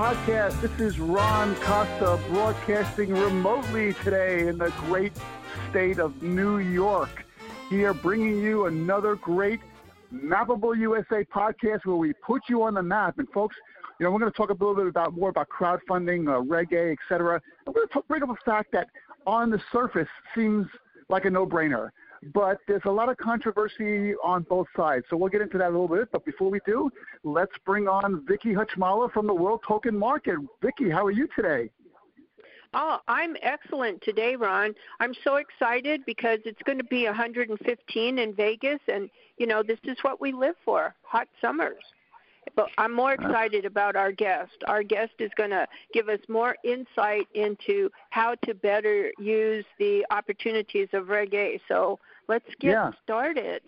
Podcast. This is Ron Costa broadcasting remotely today in the great state of New York. Here, bringing you another great Mappable USA podcast where we put you on the map. And folks, you know, we're going to talk a little bit about more about crowdfunding, uh, Reg A, etc. I'm going to bring up a fact that on the surface seems like a no-brainer but there's a lot of controversy on both sides. So we'll get into that a little bit. But before we do, let's bring on Vicky Hutchmala from the World Token Market. Vicky, how are you today? Oh, I'm excellent today, Ron. I'm so excited because it's going to be 115 in Vegas, and you know this is what we live for: hot summers. But I'm more excited about our guest. Our guest is going to give us more insight into how to better use the opportunities of Reg A. So let's get Yeah. started.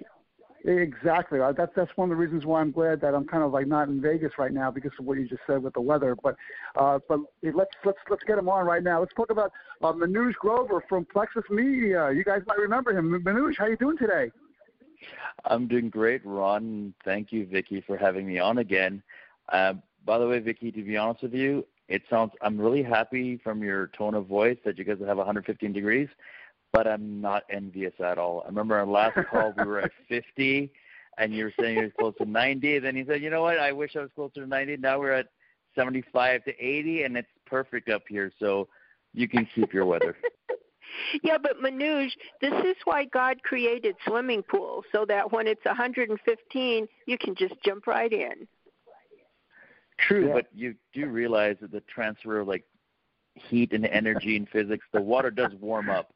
Exactly. Uh, That's that's one of the reasons why I'm glad that I'm kind of like not in Vegas right now because of what you just said with the weather. But uh, but let's let's let's get him on right now. Let's talk about uh, Manoj Grover from Plexus Media. You guys might remember him. Manoj, how you doing today? I'm doing great, Ron. Thank you, Vicky, for having me on again. Uh, by the way, Vicky, to be honest with you, it sounds I'm really happy from your tone of voice that you guys have 115 degrees, but I'm not envious at all. I remember our last call we were at 50, and you were saying you were close to 90. Then you said, you know what? I wish I was closer to 90. Now we're at 75 to 80, and it's perfect up here. So you can keep your weather. Yeah, but Manoj, this is why God created swimming pools so that when it's 115, you can just jump right in. True, Yeah. but you do realize that the transfer of like heat and energy in physics, the water does warm up.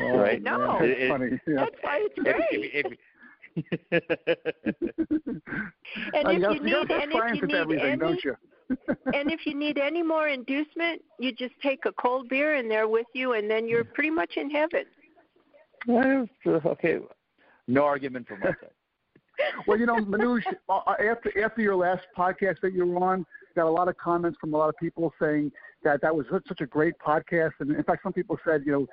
Oh, Right. No. man, It- it- funny. Yeah. That's why it's great. If- if- And Uh, if you you need, and if you need everything, any, don't you? And if you need any more inducement, you just take a cold beer in there with you, and then you're pretty much in heaven. Well, okay, no argument from my side. well, you know, Manoj, uh, after after your last podcast that you were on, got a lot of comments from a lot of people saying that that was such, such a great podcast, and in fact, some people said, you know,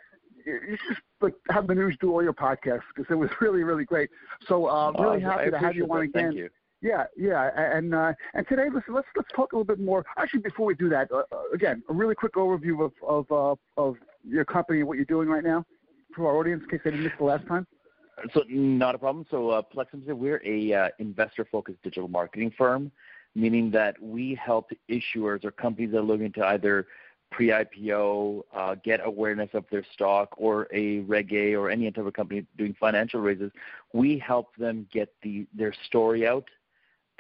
you you should just like have Manoj do all your podcasts because it was really really great. So uh, I'm really I happy to have you on again. Thank you. Yeah, yeah, and uh, and today, listen, let's let's talk a little bit more. Actually, before we do that, uh, uh, again, a really quick overview of of uh, of your company and what you're doing right now for our audience, in case they didn't miss the last time. So not a problem. So uh, Plexum, we're a uh, investor-focused digital marketing firm, meaning that we help issuers or companies that are looking to either pre-IPO, uh, get awareness of their stock, or a Reg A or any type of company doing financial raises. We help them get the their story out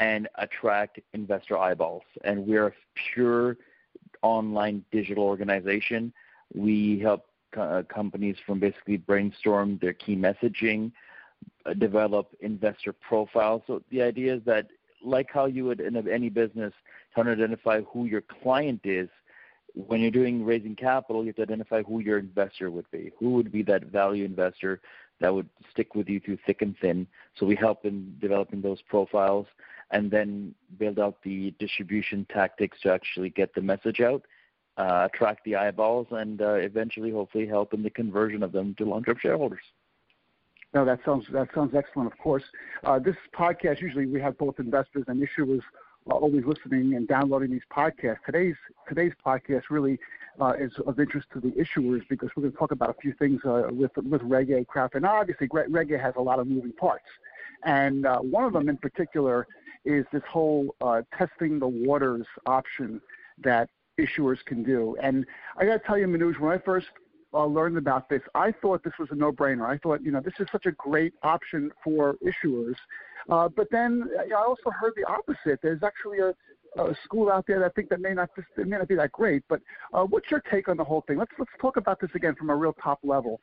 and attract investor eyeballs. And we're a pure online digital organization. We help uh, companies from basically brainstorm their key messaging, uh, develop investor profiles. So the idea is that, like how you would in any business, trying to identify who your client is, when you're doing raising capital, you have to identify who your investor would be. Who would be that value investor that would stick with you through thick and thin? So we help in developing those profiles and then build out the distribution tactics to actually get the message out uh, attract the eyeballs, and uh, eventually, hopefully, help in the conversion of them to long-term shareholders. No, that sounds that sounds excellent. Of course, uh, this podcast usually we have both investors and issuers uh, always listening and downloading these podcasts. Today's today's podcast really uh, is of interest to the issuers because we're going to talk about a few things uh, with with Reg A craft, and obviously Reg A has a lot of moving parts, and uh, one of them in particular is this whole uh, testing the waters option that issuers can do. And I got to tell you, Manoj, when I first uh, learned about this, I thought this was a no-brainer. I thought, you know, this is such a great option for issuers. Uh, but then I also heard the opposite. There's actually a, a school out there that I think that may not it may not be that great. But uh, what's your take on the whole thing? Let's let's talk about this again from a real top level.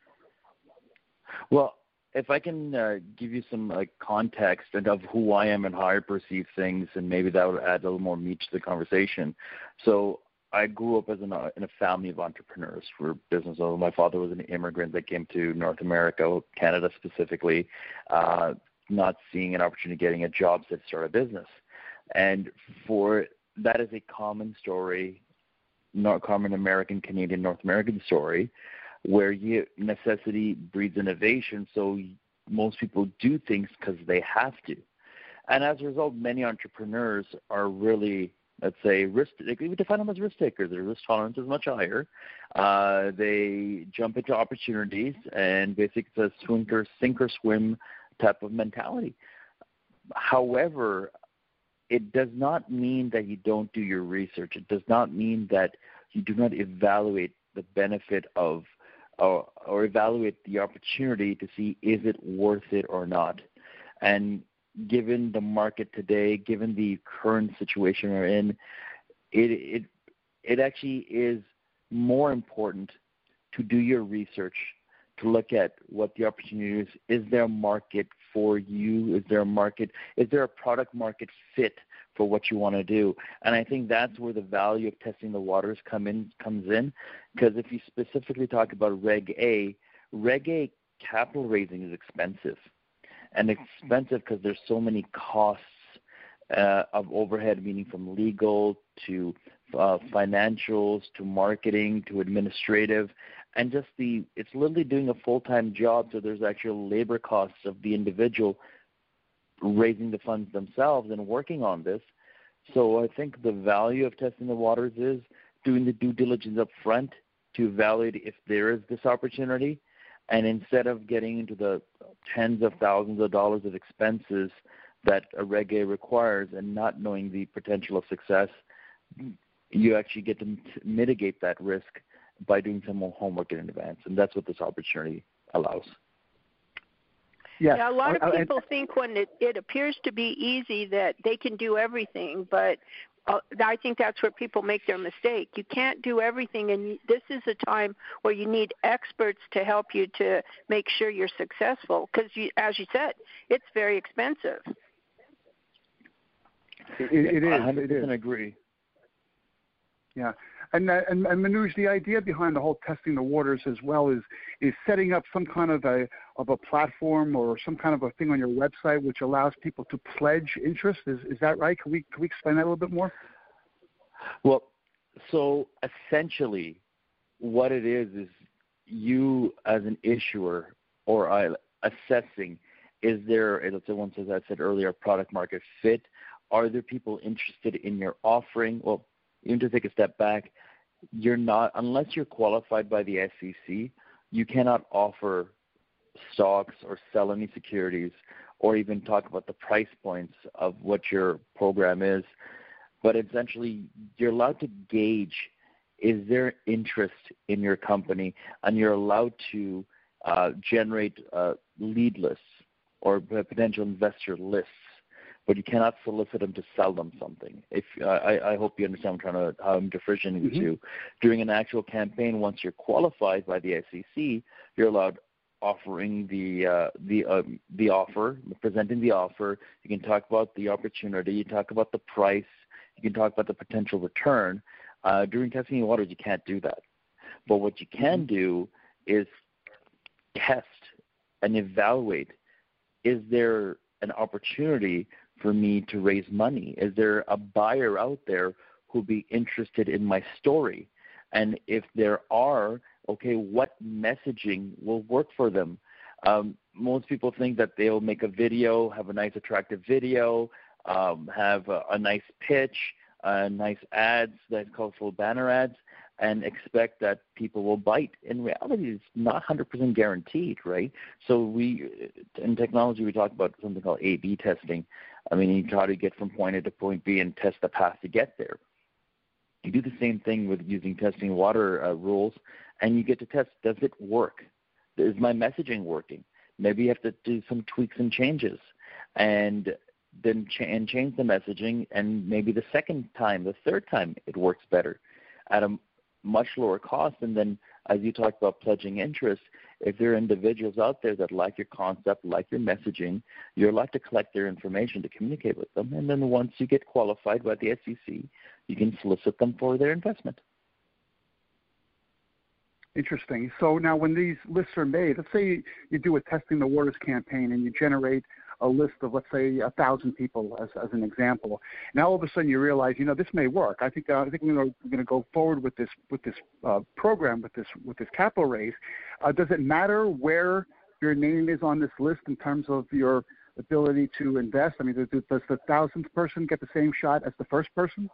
Well, if I can uh, give you some like context and of who I am and how I perceive things, and maybe that would add a little more meat to the conversation. So I grew up as an, uh, in a family of entrepreneurs. We're business owners. My father was an immigrant that came to North America, Canada specifically, uh, not seeing an opportunity, getting a job to start a business. And for that is a common story, not common American, Canadian, North American story, where you, necessity breeds innovation. So most people do things because they have to. And as a result, many entrepreneurs are really let's say risk we define them as risk takers their risk tolerance is much higher uh, they jump into opportunities and basically it's a swim or sink or swim type of mentality however it does not mean that you don't do your research it does not mean that you do not evaluate the benefit of or, or evaluate the opportunity to see is it worth it or not and given the market today, given the current situation we're in, it it it actually is more important to do your research, to look at what the opportunity is. Is there a market for you? Is there a market? Is there a product market fit for what you want to do? And I think that's where the value of testing the waters come in comes in, because if you specifically talk about Reg A, Reg A capital raising is expensive and expensive because there's so many costs uh, of overhead, meaning from legal to uh, financials to marketing to administrative, and just the it's literally doing a full-time job. So there's actual labor costs of the individual raising the funds themselves and working on this. So I think the value of testing the waters is doing the due diligence up front to evaluate if there is this opportunity and instead of getting into the tens of thousands of dollars of expenses that a Reg A requires and not knowing the potential of success, you actually get to mitigate that risk by doing some more homework in advance. And that's what this opportunity allows. Yes. Yeah, a lot of people think when it, it appears to be easy that they can do everything, but uh, I think that's where people make their mistake. You can't do everything, and this is a time where you need experts to help you to make sure you're successful. Because, you, as you said, it's very expensive. It, it is. I 100% agree. Yeah, and uh, and and Manoj, the idea behind the whole testing the waters as well is is setting up some kind of a of a platform or some kind of a thing on your website which allows people to pledge interest. Is is that right? Can we can we explain that a little bit more? Well, so essentially, what it is is you as an issuer or uh, assessing is there let's say one says I said earlier product market fit. Are there people interested in your offering? Well, even to take a step back, you're not unless you're qualified by the SEC, you cannot offer stocks or sell any securities or even talk about the price points of what your program is. But essentially, you're allowed to gauge is there interest in your company, and you're allowed to uh, generate uh, lead lists or potential investor lists but you cannot solicit them to sell them something. If I, I hope you understand what I'm trying to how I'm differentiating mm-hmm. During an actual campaign, once you're qualified by the SEC, you're allowed offering the uh, the uh, the offer, presenting the offer. You can talk about the opportunity. You talk about the price. You can talk about the potential return. Uh, during testing the waters, you can't do that. But what you can mm-hmm. do is test and evaluate: is there an opportunity for me to raise money? Is there a buyer out there who'd be interested in my story? And if there are, okay, what messaging will work for them? Um, most people think that they'll make a video, have a nice, attractive video, um, have a, a nice pitch, uh, nice ads, nice colorful banner ads, and expect that people will bite. In reality, it's not 100% guaranteed, right? So we, in technology, we talk about something called A/B testing. I mean, you try to get from point A to point B and test the path to get there. You do the same thing with using testing water uh, rules, and you get to test: does it work? Is my messaging working? Maybe you have to do some tweaks and changes, and then ch- and change the messaging. And maybe the second time, the third time, it works better at a much lower cost. And then, as you talked about pledging interest, if there are individuals out there that like your concept, like your messaging, you're allowed to collect their information to communicate with them. And then once you get qualified by the SEC, you can solicit them for their investment. Interesting. So now, when these lists are made, let's say you do a testing the waters campaign and you generate a list of let's say a thousand people as, as an example. Now all of a sudden you realize, you know, this may work. I think uh, I think we're going to go forward with this with this uh, program with this with this capital raise. Uh, does it matter where your name is on this list in terms of your ability to invest? I mean, does, does the thousandth person get the same shot as the first person?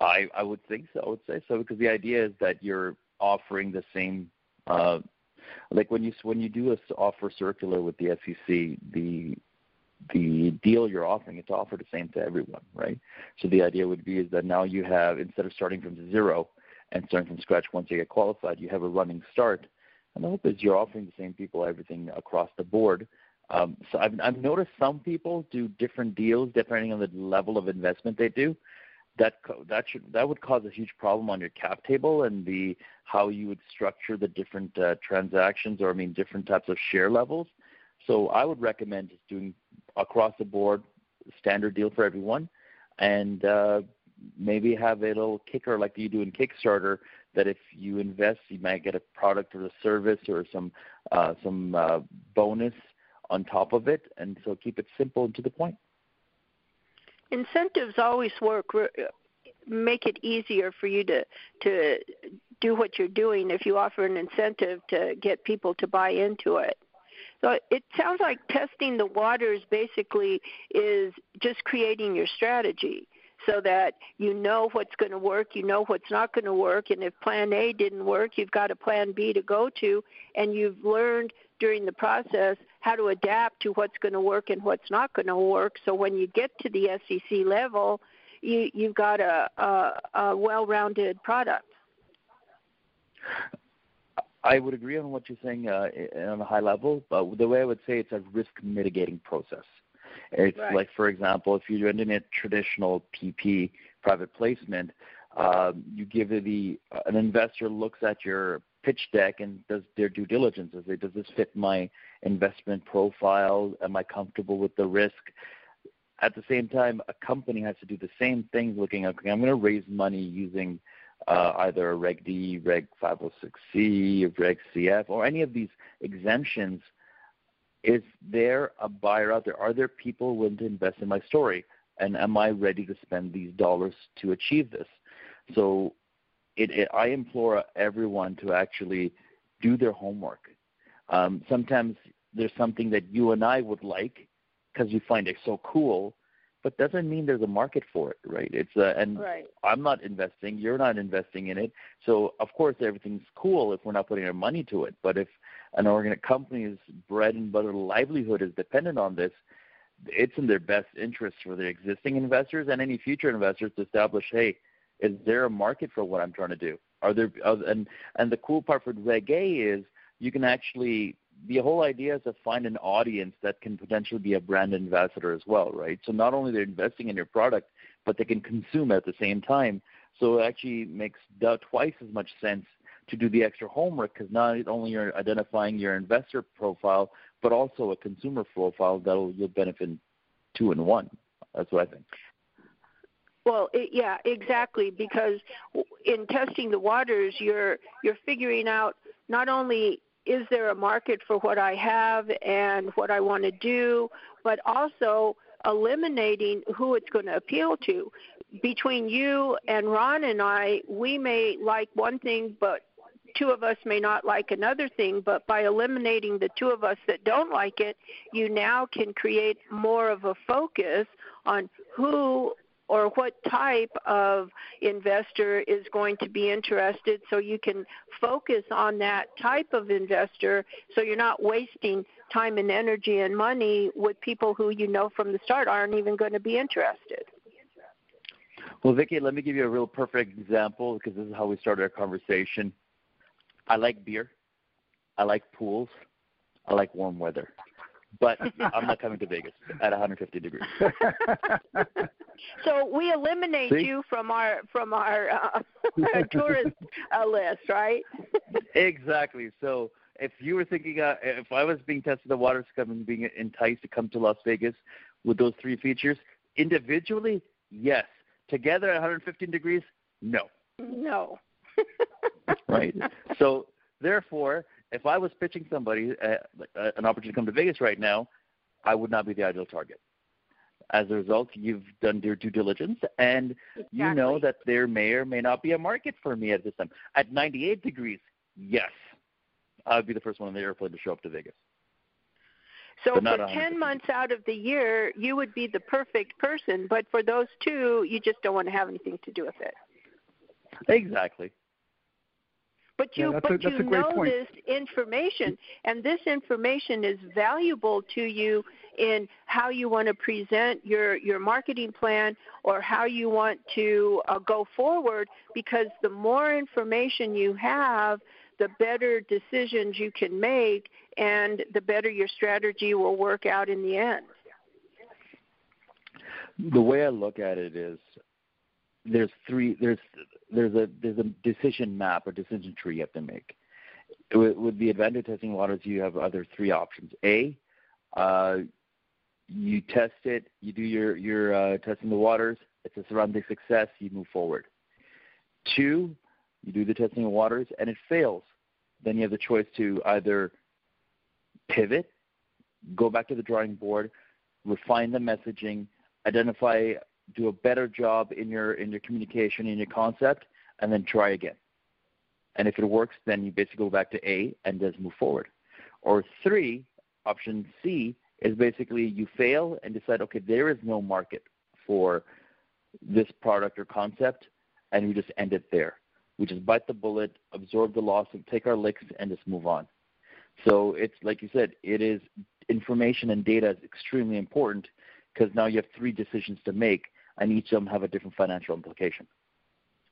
I I would think so. I would say so because the idea is that you're offering the same uh, like when you when you do a offer circular with the SEC, the the deal you're offering it's offered the same to everyone, right? So the idea would be is that now you have instead of starting from zero and starting from scratch once you get qualified, you have a running start. And the hope is you're offering the same people everything across the board. Um, so I've, I've noticed some people do different deals depending on the level of investment they do that that should that would cause a huge problem on your cap table and the how you would structure the different uh, transactions or I mean different types of share levels. So I would recommend just doing across the board standard deal for everyone, and uh, maybe have a little kicker like you do in Kickstarter that if you invest, you might get a product or a service or some uh, some uh, bonus on top of it, and so keep it simple and to the point incentives always work make it easier for you to to do what you're doing if you offer an incentive to get people to buy into it. So it sounds like testing the waters basically is just creating your strategy so that you know what's going to work, you know what's not going to work, and if plan A didn't work, you've got a plan B to go to, and you've learned during the process how to adapt to what's going to work and what's not going to work. So when you get to the SEC level, you, you've got a, a, a well-rounded product. I would agree on what you're saying uh, on a high level, but the way I would say it's a risk mitigating process. It's right. like, for example, if you're doing a traditional PP private placement, um, you give the an investor looks at your pitch deck and does their due diligence. Is does this fit my investment profile? Am I comfortable with the risk? At the same time, a company has to do the same thing, looking at, okay, I'm going to raise money using uh, either a Reg D, Reg 506C, Reg CF, or any of these exemptions. Is there a buyer out there? Are there people willing to invest in my story? And am I ready to spend these dollars to achieve this? So it, it, I implore everyone to actually do their homework. Um, sometimes there's something that you and I would like because you find it so cool, but doesn't mean there's a market for it, right? It's uh, and right. I'm not investing, you're not investing in it, so of course everything's cool if we're not putting our money to it. But if an organic company's bread and butter livelihood is dependent on this, it's in their best interest for their existing investors and any future investors to establish, hey, is there a market for what I'm trying to do? Are there and and the cool part for Reg A is you can actually the whole idea is to find an audience that can potentially be a brand ambassador as well, right? So not only they're investing in your product, but they can consume at the same time. So it actually makes twice as much sense to do the extra homework because not only you're identifying your investor profile, but also a consumer profile that'll you'll benefit two in one. That's what I think. Well, it, yeah, exactly. Because in testing the waters, you're you're figuring out not only is there a market for what I have and what I want to do, but also eliminating who it's going to appeal to. Between you and Ron and I, we may like one thing, but two of us may not like another thing, but by eliminating the two of us that don't like it, you now can create more of a focus on who or what type of investor is going to be interested so you can focus on that type of investor so you're not wasting time and energy and money with people who you know from the start aren't even going to be interested. Well, Vicki, let me give you a real perfect example because this is how we started our conversation. I like beer. I like pools. I like warm weather. But I'm not coming to Vegas at 150 degrees. so we eliminate See? you from our from our uh, tourist uh, list, right? exactly. So if you were thinking, uh, if I was being tested the waters coming, being enticed to come to Las Vegas with those three features, individually, yes. Together at 115 degrees, no. No. right. So therefore, if I was pitching somebody uh, uh, an opportunity to come to Vegas right now, I would not be the ideal target. As a result, you've done your due diligence, and exactly. you know that there may or may not be a market for me at this time. At 98 degrees, yes, I would be the first one on the airplane to show up to Vegas. So for 10 months out of the year, you would be the perfect person, but for those two, you just don't want to have anything to do with it. Exactly. But you, yeah, but a, you know point. this information, and this information is valuable to you in how you want to present your your marketing plan or how you want to uh, go forward. Because the more information you have, the better decisions you can make, and the better your strategy will work out in the end. The way I look at it is there's three there's there's a there's a decision map or decision tree you have to make. With, with the advantage testing waters, you have other three options. A, uh, you test it, you do your your uh, testing the waters. It's a surrounding success. You move forward. Two, you do the testing of waters and it fails. Then you have the choice to either pivot, go back to the drawing board, refine the messaging, identify do a better job in your in your communication in your concept, and then try again. And if it works, then you basically go back to A and just move forward. Or three, option C is basically you fail and decide, okay, there is no market for this product or concept, and we just end it there. We just bite the bullet, absorb the loss, and take our licks, and just move on. So it's like you said, it is information and data is extremely important because now you have three decisions to make, and each of them have a different financial implication.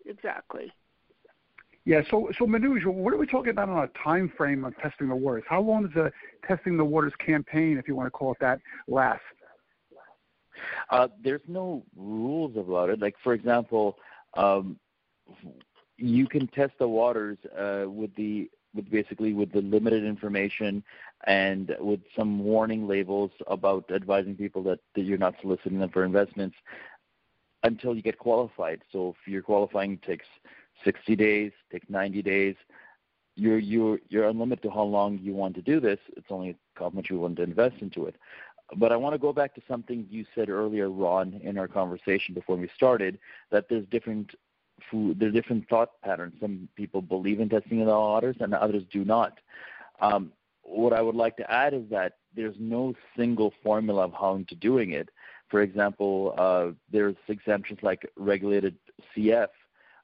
Exactly. Yeah. So, so Manoj, what are we talking about on a time frame of testing the waters? How long does the testing the waters campaign, if you want to call it that, last? Uh, there's no rules about it. Like, for example, um, you can test the waters uh, with the with basically with the limited information and with some warning labels about advising people that, that you're not soliciting them for investments until you get qualified. So if you're qualifying takes 60 days, takes 90 days, you're you're you're unlimited to how long you want to do this. It's only how much you want to invest into it. But I want to go back to something you said earlier, Ron, in our conversation before we started, that there's different food, are different thought patterns. Some people believe in testing in the waters, and others do not. Um, what I would like to add is that there's no single formula of how to doing it. For example, uh, there's exemptions like regulated CF.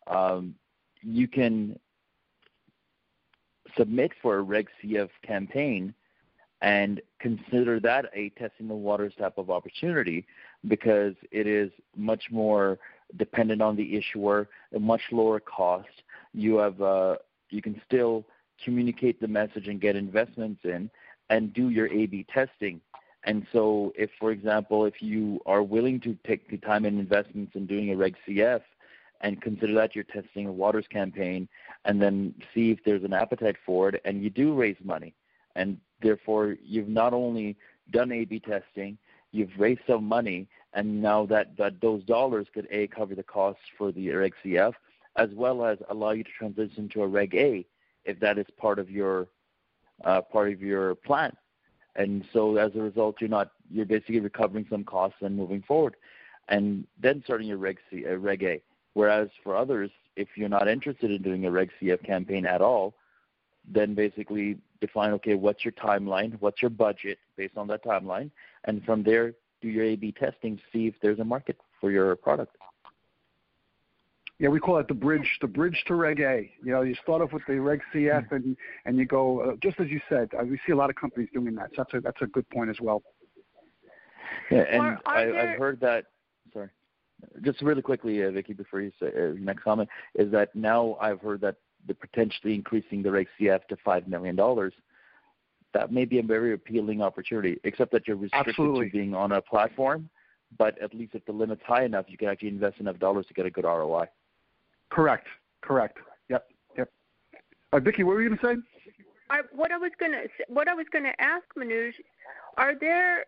Um, you can submit for a Reg CF campaign and consider that a testing the waters type of opportunity because it is much more dependent on the issuer, a much lower cost. You have uh, you can still communicate the message and get investments in and do your A/B testing. And so, if for example, if you are willing to take the time and investments in doing a Reg CF and consider that you're testing a waters campaign, and then see if there's an appetite for it, and you do raise money, and therefore you've not only done A/B testing, you've raised some money, and now that, that those dollars could a cover the costs for the Reg CF, as well as allow you to transition to a Reg A if that is part of your uh, part of your plan. And so as a result, you're not you're basically recovering some costs and moving forward, and then starting your Reg C, uh, Reg A. Whereas for others, if you're not interested in doing a Reg CF campaign at all, then basically define okay, what's your timeline, what's your budget based on that timeline, and from there do your A/B testing, see if there's a market for your product. Yeah, we call it the bridge, the bridge to Reg A. You know, you start off with the Reg CF, and and you go uh, just as you said. Uh, we see a lot of companies doing that. So that's a that's a good point as well. Yeah, and I, there... I've heard that. Sorry, just really quickly, uh, Vicky, before you say uh, next comment, is that now I've heard that the potentially increasing the Reg CF to five million dollars. That may be a very appealing opportunity, except that you're restricted Absolutely. to being on a platform. But at least if the limit's high enough, you can actually invest enough dollars to get a good ROI. Correct. Correct. Yep. Yep. Uh, Vicky, what were you going to say? I, what I was going to what I was going to ask Manoj, are there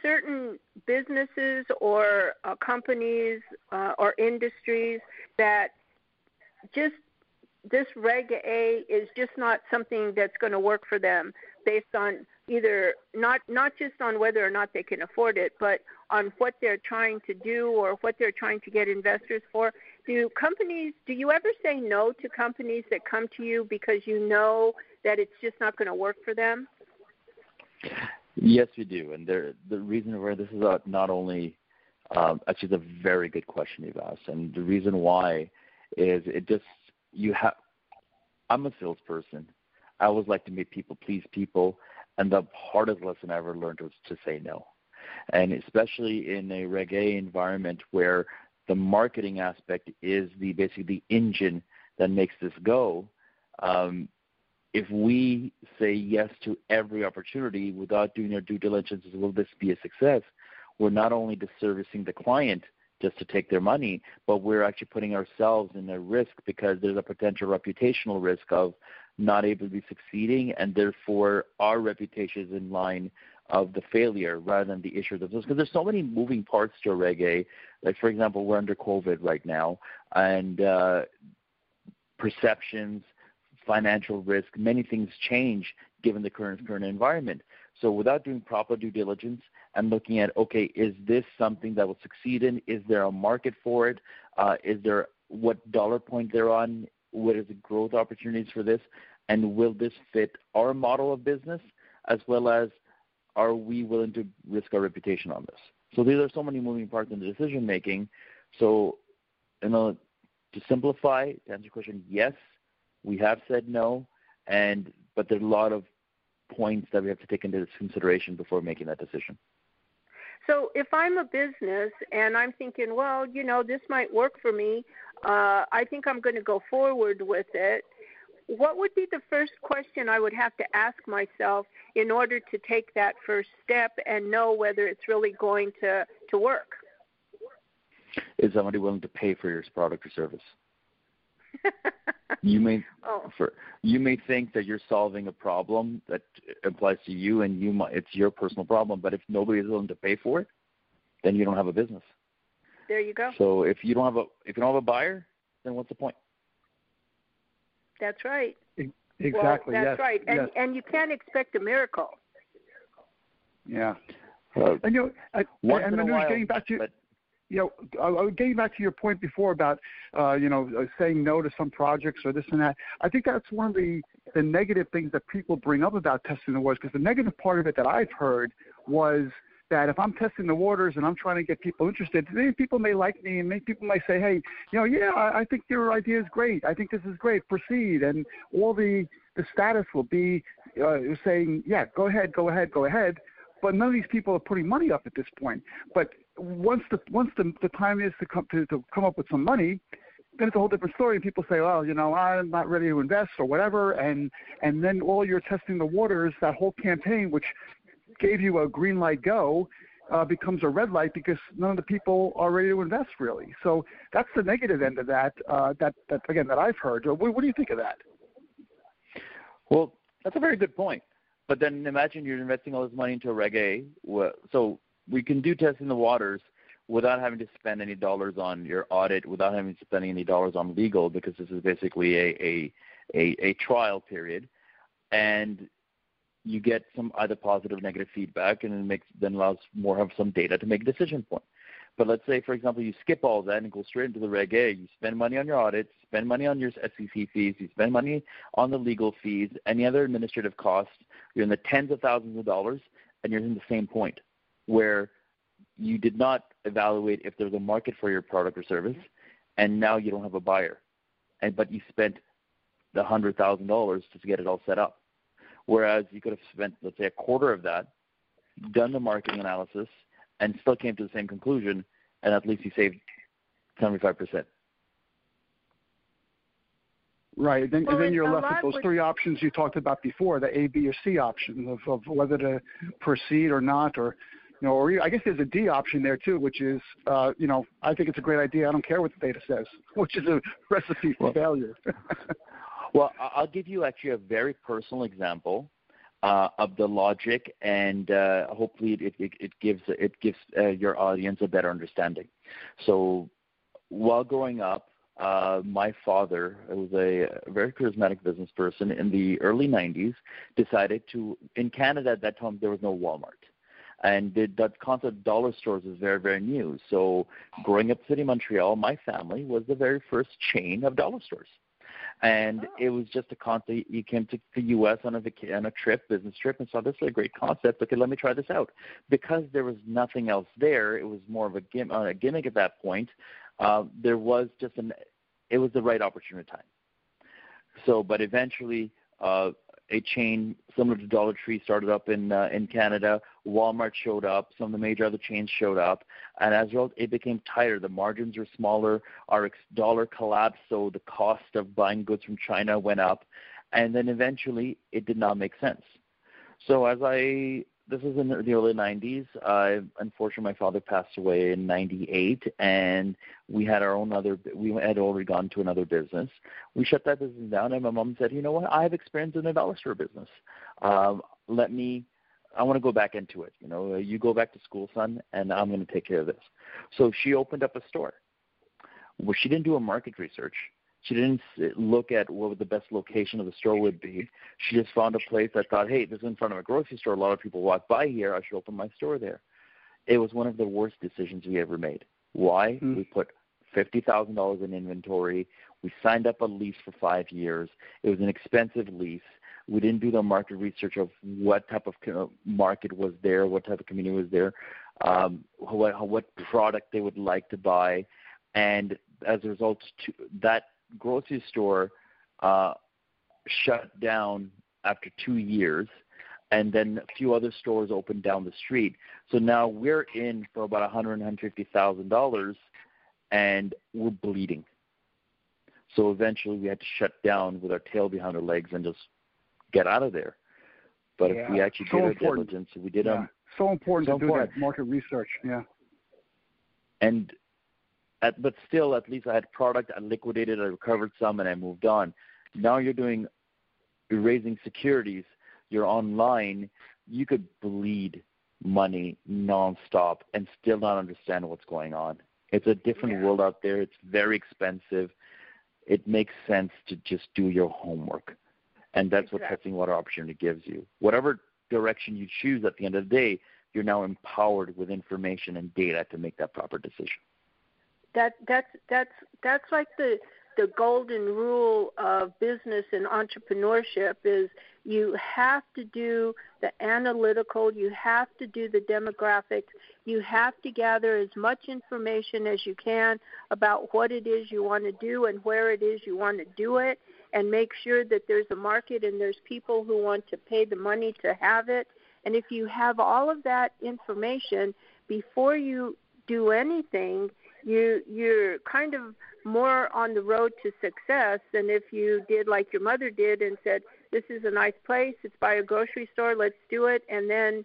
certain businesses or uh, companies uh, or industries that just this Reg A is just not something that's going to work for them based on either not not just on whether or not they can afford it, but on what they're trying to do or what they're trying to get investors for. Do companies do you ever say no to companies that come to you because you know that it's just not going to work for them? Yes, we do, and the reason why this is a, not only um, actually it's a very good question you've asked, and the reason why is it just you have. I'm a salesperson. I always like to make people please people, and the hardest lesson I ever learned was to say no, and especially in a Reg A environment where the marketing aspect is the basically the engine that makes this go. Um, if we say yes to every opportunity without doing our due diligence, will this be a success? We're not only disservicing the client just to take their money, but we're actually putting ourselves in a risk because there's a potential reputational risk of not able to be succeeding, and therefore our reputation is in line of the failure rather than the issue themselves. Because there's so many moving parts to a Reg A. Like for example, we're under COVID right now, and uh, perceptions, financial risk, many things change given the current current environment. So without doing proper due diligence and looking at, okay, is this something that will succeed in? Is there a market for it? Uh, is there what dollar point they're on? What is the growth opportunities for this? And will this fit our model of business as well as are we willing to risk our reputation on this? So these are so many moving parts in the decision making. So, you know, to simplify, to answer your question, yes, we have said no, and but there's a lot of points that we have to take into consideration before making that decision. So if I'm a business and I'm thinking, well, you know, this might work for me, uh, I think I'm going to go forward with it what would be the first question I would have to ask myself in order to take that first step and know whether it's really going to, to work? Is somebody willing to pay for your product or service? you may oh. for, you may think that you're solving a problem that applies to you and you might, it's your personal problem, but if nobody is willing to pay for it, then you don't have a business. There you go. So if you don't have a if you don't have a buyer, then what's the point? That's right. Exactly. Well, yes. that's right. And yes. and you can't expect a miracle. Yeah. Uh, and you know, I, once and in a while, getting back to but, you know, I, I getting back to your point before about uh, you know uh, saying no to some projects or this and that. I think that's one of the the negative things that people bring up about testing the waters because the negative part of it that I've heard was that if I'm testing the waters and I'm trying to get people interested, maybe people may like me and maybe people may say, hey, you know, yeah, I, I think your idea is great. I think this is great. Proceed. And all the, the status will be uh, saying, yeah, go ahead, go ahead, go ahead. But none of these people are putting money up at this point. But once the once the, the time is to come to, to come up with some money, then it's a whole different story. And people say, well, you know, I'm not ready to invest or whatever. And and then all you're testing the waters, that whole campaign, which gave you a green light go uh, becomes a red light because none of the people are ready to invest really. So that's the negative end of that. Uh, that that again that I've heard. What, what do you think of that? Well, that's a very good point. But then imagine you're investing all this money into a Reg A. So we can do testing the waters without having to spend any dollars on your audit, without having to spend any dollars on legal, because this is basically a a, a, a trial period. And you get some either positive or negative feedback, and it makes then allows more of some data to make a decision point. But let's say, for example, you skip all that and go straight into the Reg A. You spend money on your audits, spend money on your SEC fees, you spend money on the legal fees, any other administrative costs. You're in the tens of thousands of dollars, and you're in the same point where you did not evaluate if there's a market for your product or service, and now you don't have a buyer, and but you spent the hundred thousand dollars to get it all set up. Whereas you could have spent, let's say, a quarter of that, done the marketing analysis, and still came to the same conclusion, and at least you saved 75%. Right. Then, well, and then you're left with those three options you talked about before, the A, B, or C option of, of whether to proceed or not, or you know, or I guess there's a D option there too, which is, uh, you know, I think it's a great idea. I don't care what the data says, which is a recipe for well, failure. well, I'll give you actually a very personal example uh, of the logic, and uh, hopefully it, it, it, gives it gives uh, your audience a better understanding. So, while growing up, uh, my father, who was a very charismatic business person in the early 90s, decided to. In Canada at that time, there was no Walmart and the, that concept of dollar stores is very, very new. So, growing up in city Montreal, my family was the very first chain of dollar stores and oh. it was just a concept. You came to the U.S. on a on a trip, business trip, and saw this is a great concept. Okay, let me try this out. Because there was nothing else there, it was more of a, gim- uh, a gimmick at that point. Uh, there was just an, it was the right opportunity time. So, but eventually, uh, a chain similar to Dollar Tree started up in uh, in Canada. Walmart showed up. Some of the major other chains showed up, and as a result, it became tighter. The margins were smaller. Our dollar collapsed, so the cost of buying goods from China went up, and then eventually, it did not make sense. So as I this was in the early 90s. Uh, unfortunately, my father passed away in 98, and we had our own other. We had already gone to another business. We shut that business down, and my mom said, "You know what? I have experience in the dollar store business. Um, let me. I want to go back into it. You know, you go back to school, son, and I'm going to take care of this." So she opened up a store. Well, she didn't do a market research. She didn't look at what the best location of the store would be. She just found a place that thought, hey, this is in front of a grocery store. A lot of people walk by here. I should open my store there. It was one of the worst decisions we ever made. Why? Mm. We put $50,000 in inventory. We signed up a lease for five years. It was an expensive lease. We didn't do the market research of what type of market was there, what type of community was there, um, what, what product they would like to buy. And as a result, to, that grocery store uh, shut down after two years, and then a few other stores opened down the street. So now we're in for about 100 150 dollars, and we're bleeding. So eventually, we had to shut down with our tail behind our legs and just get out of there. But yeah. if we actually so did important. our diligence, we did yeah. so important so to important. do that market research. Yeah. And at, but still, at least I had product. I liquidated. I recovered some, and I moved on. Now you're doing, you're raising securities. You're online. You could bleed money nonstop and still not understand what's going on. It's a different yeah. world out there. It's very expensive. It makes sense to just do your homework, and that's exactly. what testing water opportunity gives you. Whatever direction you choose at the end of the day, you're now empowered with information and data to make that proper decision that that's that's that's like the the golden rule of business and entrepreneurship is you have to do the analytical, you have to do the demographics, you have to gather as much information as you can about what it is you want to do and where it is you want to do it, and make sure that there's a market and there's people who want to pay the money to have it. And if you have all of that information before you do anything, you you're kind of more on the road to success than if you did like your mother did and said this is a nice place. It's by a grocery store. Let's do it. And then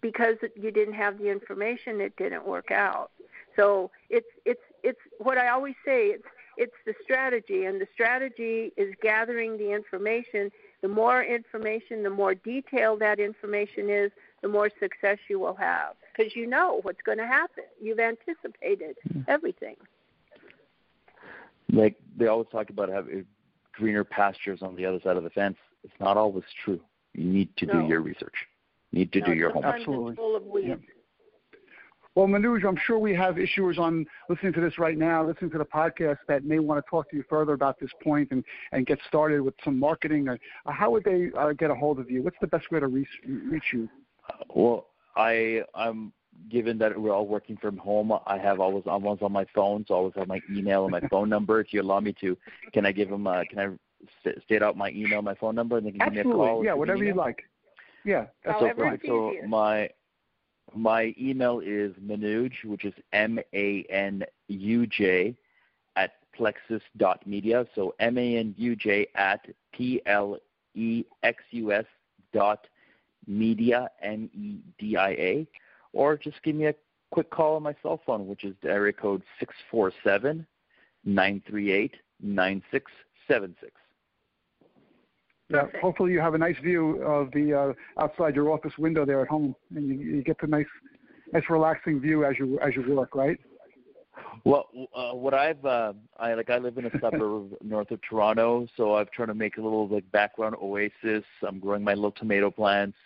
because you didn't have the information it didn't work out. So it's it's it's what i always say it's it's the strategy and the strategy is gathering the information. The more information the more detailed that information is the more success you will have because you know what's going to happen. You've anticipated mm-hmm. everything. Like they always talk about having greener pastures on the other side of the fence. It's not always true. You need to no. do your research. You need to no, do your homework. Absolutely. Full of weeds. Yeah. Well, Manoj, I'm sure we have issuers on listening to this right now, listening to the podcast that may want to talk to you further about this point and, and get started with some marketing. Uh, how would they uh, get a hold of you? What's the best way to reach, reach you? Well, I I'm given that we're all working from home. I have always always on my phone, so I always have my email and my phone number. If you allow me to, can I give them? Uh, can I state out my email, my phone number, and they can Absolutely. give me a call? Yeah, whatever you like. Yeah, that's so, fine. so my my email is Manuj, which is M A N U J, at plexus.media. So M A N U J at P L E X U S dot media, M E D I A. Or just give me a quick call on my cell phone, which is area code 647 938 9676. Yeah, hopefully you have a nice view of the uh, outside your office window there at home, and you, you get the nice, nice relaxing view as you as you work, right? Well, uh, what I've uh, I like I live in a suburb north of Toronto, so I've tried to make a little like background oasis. I'm growing my little tomato plants.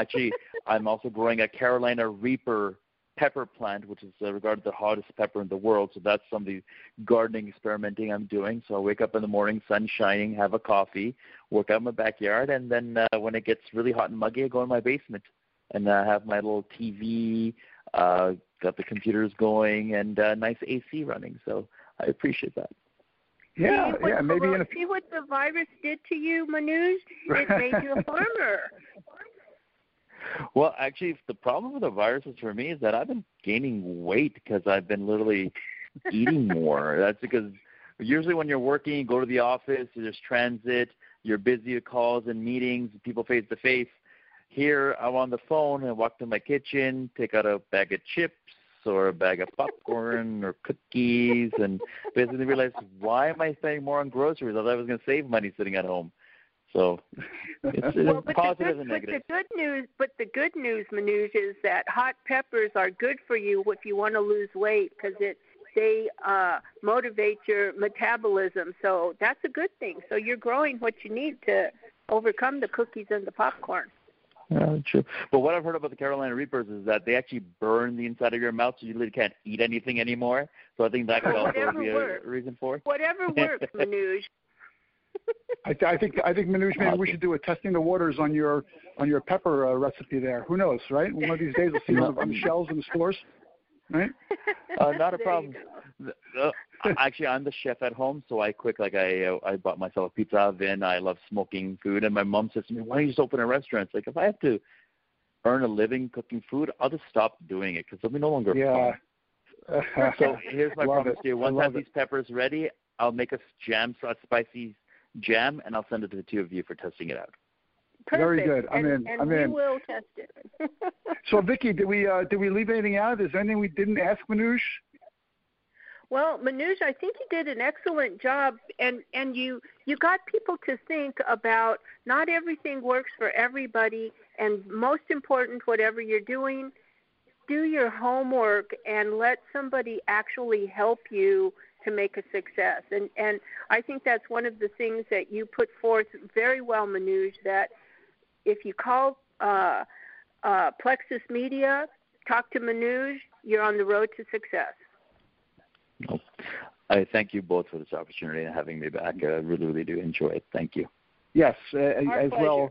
Actually, I'm also growing a Carolina Reaper pepper plant, which is uh, regarded the hottest pepper in the world. So that's some of the gardening experimenting I'm doing. So I wake up in the morning, sun shining, have a coffee, work out in my backyard, and then uh, when it gets really hot and muggy, I go in my basement and uh, have my little TV, uh, got the computers going, and uh, nice AC running. So I appreciate that. Yeah, yeah, maybe in a see what the virus did to you, Manuj. It made you a farmer. Well, actually, the problem with the viruses for me is that I've been gaining weight because I've been literally eating more. That's because usually when you're working, you go to the office, there's transit, you're busy with calls and meetings, people face to face. Here, I'm on the phone and walk to my kitchen, take out a bag of chips or a bag of popcorn or cookies, and basically realize why am I spending more on groceries? I thought I was going to save money sitting at home. So it's, well, it's positive good, and negative. But the good news, but the good news, Manuj, is that hot peppers are good for you if you want to lose weight because it they uh, motivate your metabolism. So that's a good thing. So you're growing what you need to overcome the cookies and the popcorn. Yeah, true. But what I've heard about the Carolina Reapers is that they actually burn the inside of your mouth, so you literally can't eat anything anymore. So I think that could also be works. a reason for it. Whatever works, Manuj. I, th- I think I think Manuj, maybe we should do a testing the waters on your on your pepper uh, recipe there. Who knows, right? One of these days we'll see it on, on the shelves in the stores, right? Uh, not a problem. Uh, actually, I'm the chef at home, so I quick like I uh, I bought myself a pizza oven. I love smoking food, and my mom says to me, "Why don't you just open a restaurant?" It's like if I have to earn a living cooking food, I'll just stop doing it because it'll be no longer yeah. fun. so here's my love promise it. to you: once I have it. these peppers ready, I'll make a jam, so a spicy jam, and I'll send it to the two of you for testing it out. Perfect. Very good. I'm and, in. And I'm we in. will test it. So, Vicky, did we uh, did we leave anything out? Is there anything we didn't ask Manuj? Well, Manuj, I think you did an excellent job, and and you you got people to think about not everything works for everybody, and most important, whatever you're doing, do your homework and let somebody actually help you to make a success. And and I think that's one of the things that you put forth very well, Manuj. That if you call uh, uh, Plexus Media, talk to Manuj, you're on the road to success. Well, I thank you both for this opportunity and having me back. I really, really do enjoy it. Thank you. Yes, uh, Our as pleasure. well.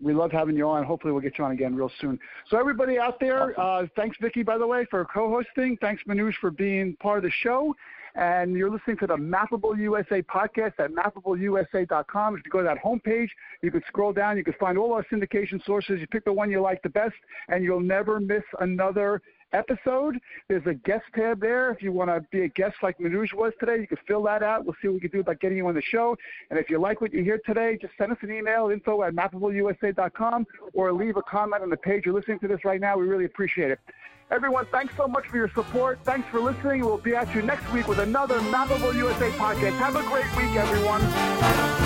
We love having you on. Hopefully, we'll get you on again real soon. So, everybody out there, uh, thanks, Vicky, by the way, for co-hosting. Thanks, Manuj, for being part of the show. And you're listening to the Mappable USA podcast at mappableusa.com. If you go to that homepage, you can scroll down. You can find all our syndication sources. You pick the one you like the best, and you'll never miss another episode. There's a guest tab there. If you want to be a guest like Manuj was today, you can fill that out. We'll see what we can do about getting you on the show. And if you like what you hear today, just send us an email, info at mappableusa.com, or leave a comment on the page you're listening to this right now. We really appreciate it. Everyone, thanks so much for your support. Thanks for listening. We'll be at you next week with another Mappable USA podcast. Have a great week, everyone.